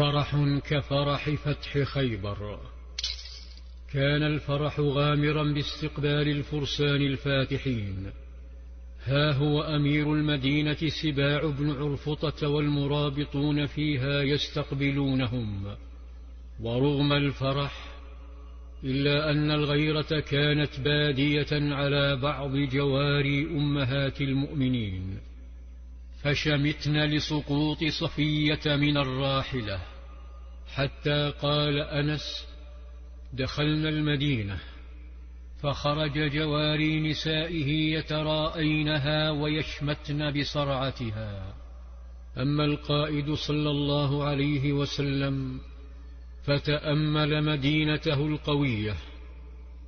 فرح كفرح فتح خيبر. كان الفرح غامرا باستقبال الفرسان الفاتحين. ها هو أمير المدينة سباع بن عرفطة والمرابطون فيها يستقبلونهم. ورغم الفرح إلا أن الغيرة كانت بادية على بعض جواري أمهات المؤمنين. فشمتن لسقوط صفية من الراحلة. حتى قال أنس دخلنا المدينة. فخرج جواري نسائه يتراءينها ويشمتن بصرعتها. أما القائد صلى الله عليه وسلم فتأمل مدينته القوية.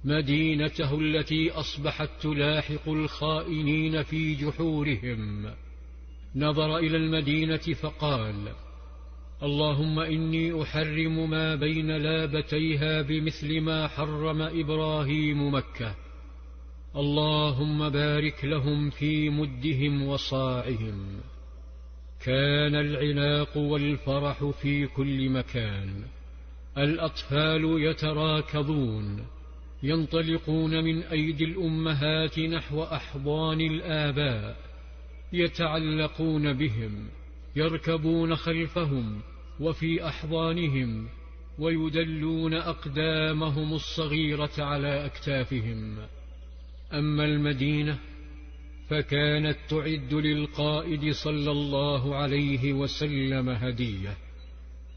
مدينته التي أصبحت تلاحق الخائنين في جحورهم. نظر إلى المدينة فقال اللهم إني أحرم ما بين لابتيها بمثل ما حرم إبراهيم مكة. اللهم بارك لهم في مدهم وصاعهم. كان العناق والفرح في كل مكان. الأطفال يتراكضون ينطلقون من أيدي الأمهات نحو أحضان الآباء. يتعلقون بهم يركبون خلفهم وفي أحضانهم ويدلون أقدامهم الصغيرة على أكتافهم. أما المدينة فكانت تعد للقائد صلى الله عليه وسلم هدية.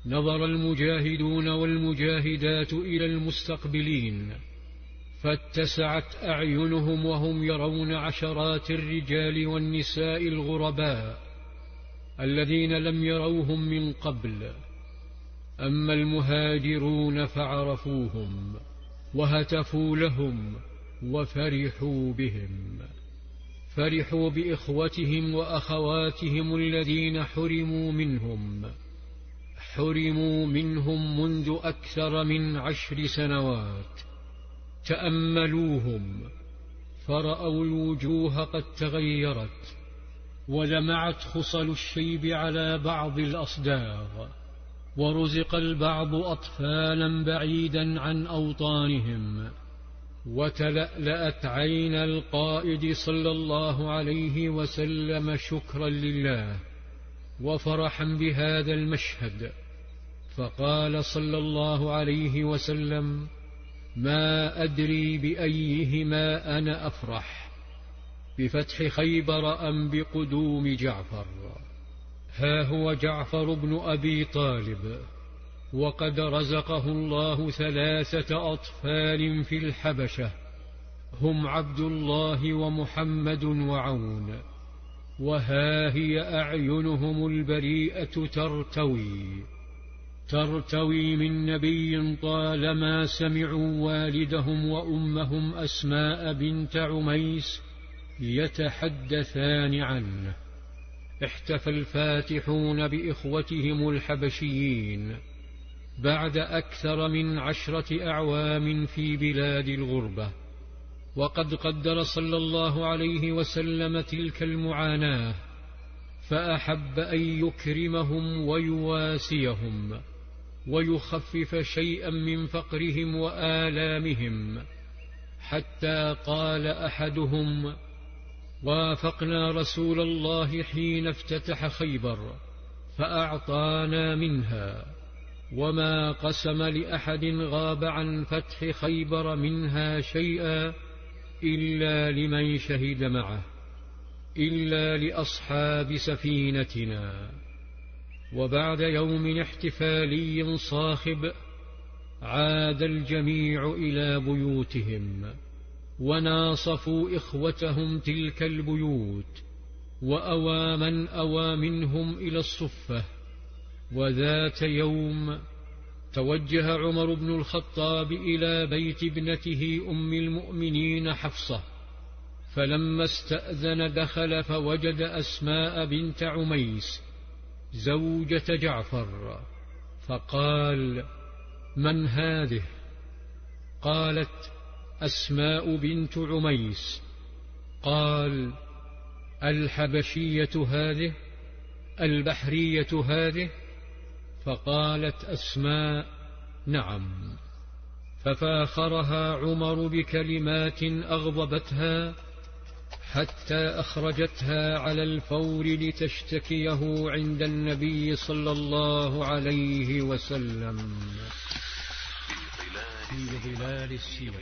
نظر المجاهدون والمجاهدات إلى المستقبلين فاتسعت أعينهم وهم يرون عشرات الرجال والنساء الغرباء الذين لم يروهم من قبل. أما المهاجرون فعرفوهم وهتفوا لهم وفرحوا بهم. فرحوا بإخوتهم وأخواتهم الذين حرموا منهم. حرموا منهم منذ أكثر من عشر سنوات. تأملوهم فرأوا الوجوه قد تغيرت ولمعت خصل الشيب على بعض الأصداغ ورزق البعض أطفالا بعيدا عن أوطانهم وتلألأت عين القائد صلى الله عليه وسلم شكرا لله وفرحا بهذا المشهد فقال صلى الله عليه وسلم ما أدري بأيهما أنا أفرح بفتح خيبر أم بقدوم جعفر. ها هو جعفر بن أبي طالب وقد رزقه الله ثلاثة أطفال في الحبشة هم عبد الله ومحمد وعون. وها هي أعينهم البريئة ترتوي. ترتوي من نبي طالما سمعوا والدهم وأمهم أسماء بنت عميس يتحدثان عنه. احتفى الفاتحون بإخوتهم الحبشيين بعد أكثر من عشرة أعوام في بلاد الغربة. وقد قدر صلى الله عليه وسلم تلك المعاناة فأحب أن يكرمهم ويواسيهم. ويخفف شيئا من فقرهم وآلامهم حتى قال أحدهم وافقنا رسول الله حين افتتح خيبر فأعطانا منها وما قسم لأحد غاب عن فتح خيبر منها شيئا إلا لمن شهد معه إلا لأصحاب سفينتنا. وبعد يوم احتفالي صاخب عاد الجميع إلى بيوتهم وناصفوا إخوتهم تلك البيوت وأوى من أوى منهم إلى الصفة. وذات يوم توجه عمر بن الخطاب إلى بيت ابنته أم المؤمنين حفصة فلما استأذن دخل فوجد أسماء بنت عميس زوجة جعفر فقال من هذه؟ قالت أسماء بنت عميس. قال الحبشية هذه؟ البحرية هذه؟ فقالت أسماء نعم. ففاخرها عمر بكلمات أغضبتها حتى أخرجتها على الفور لتشتكيه عند النبي صلى الله عليه وسلم. في ظلال السيرة.